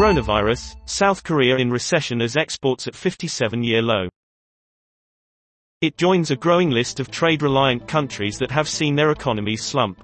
Coronavirus, South Korea in recession as exports at 57-year low. It joins a growing list of trade-reliant countries that have seen their economies slump.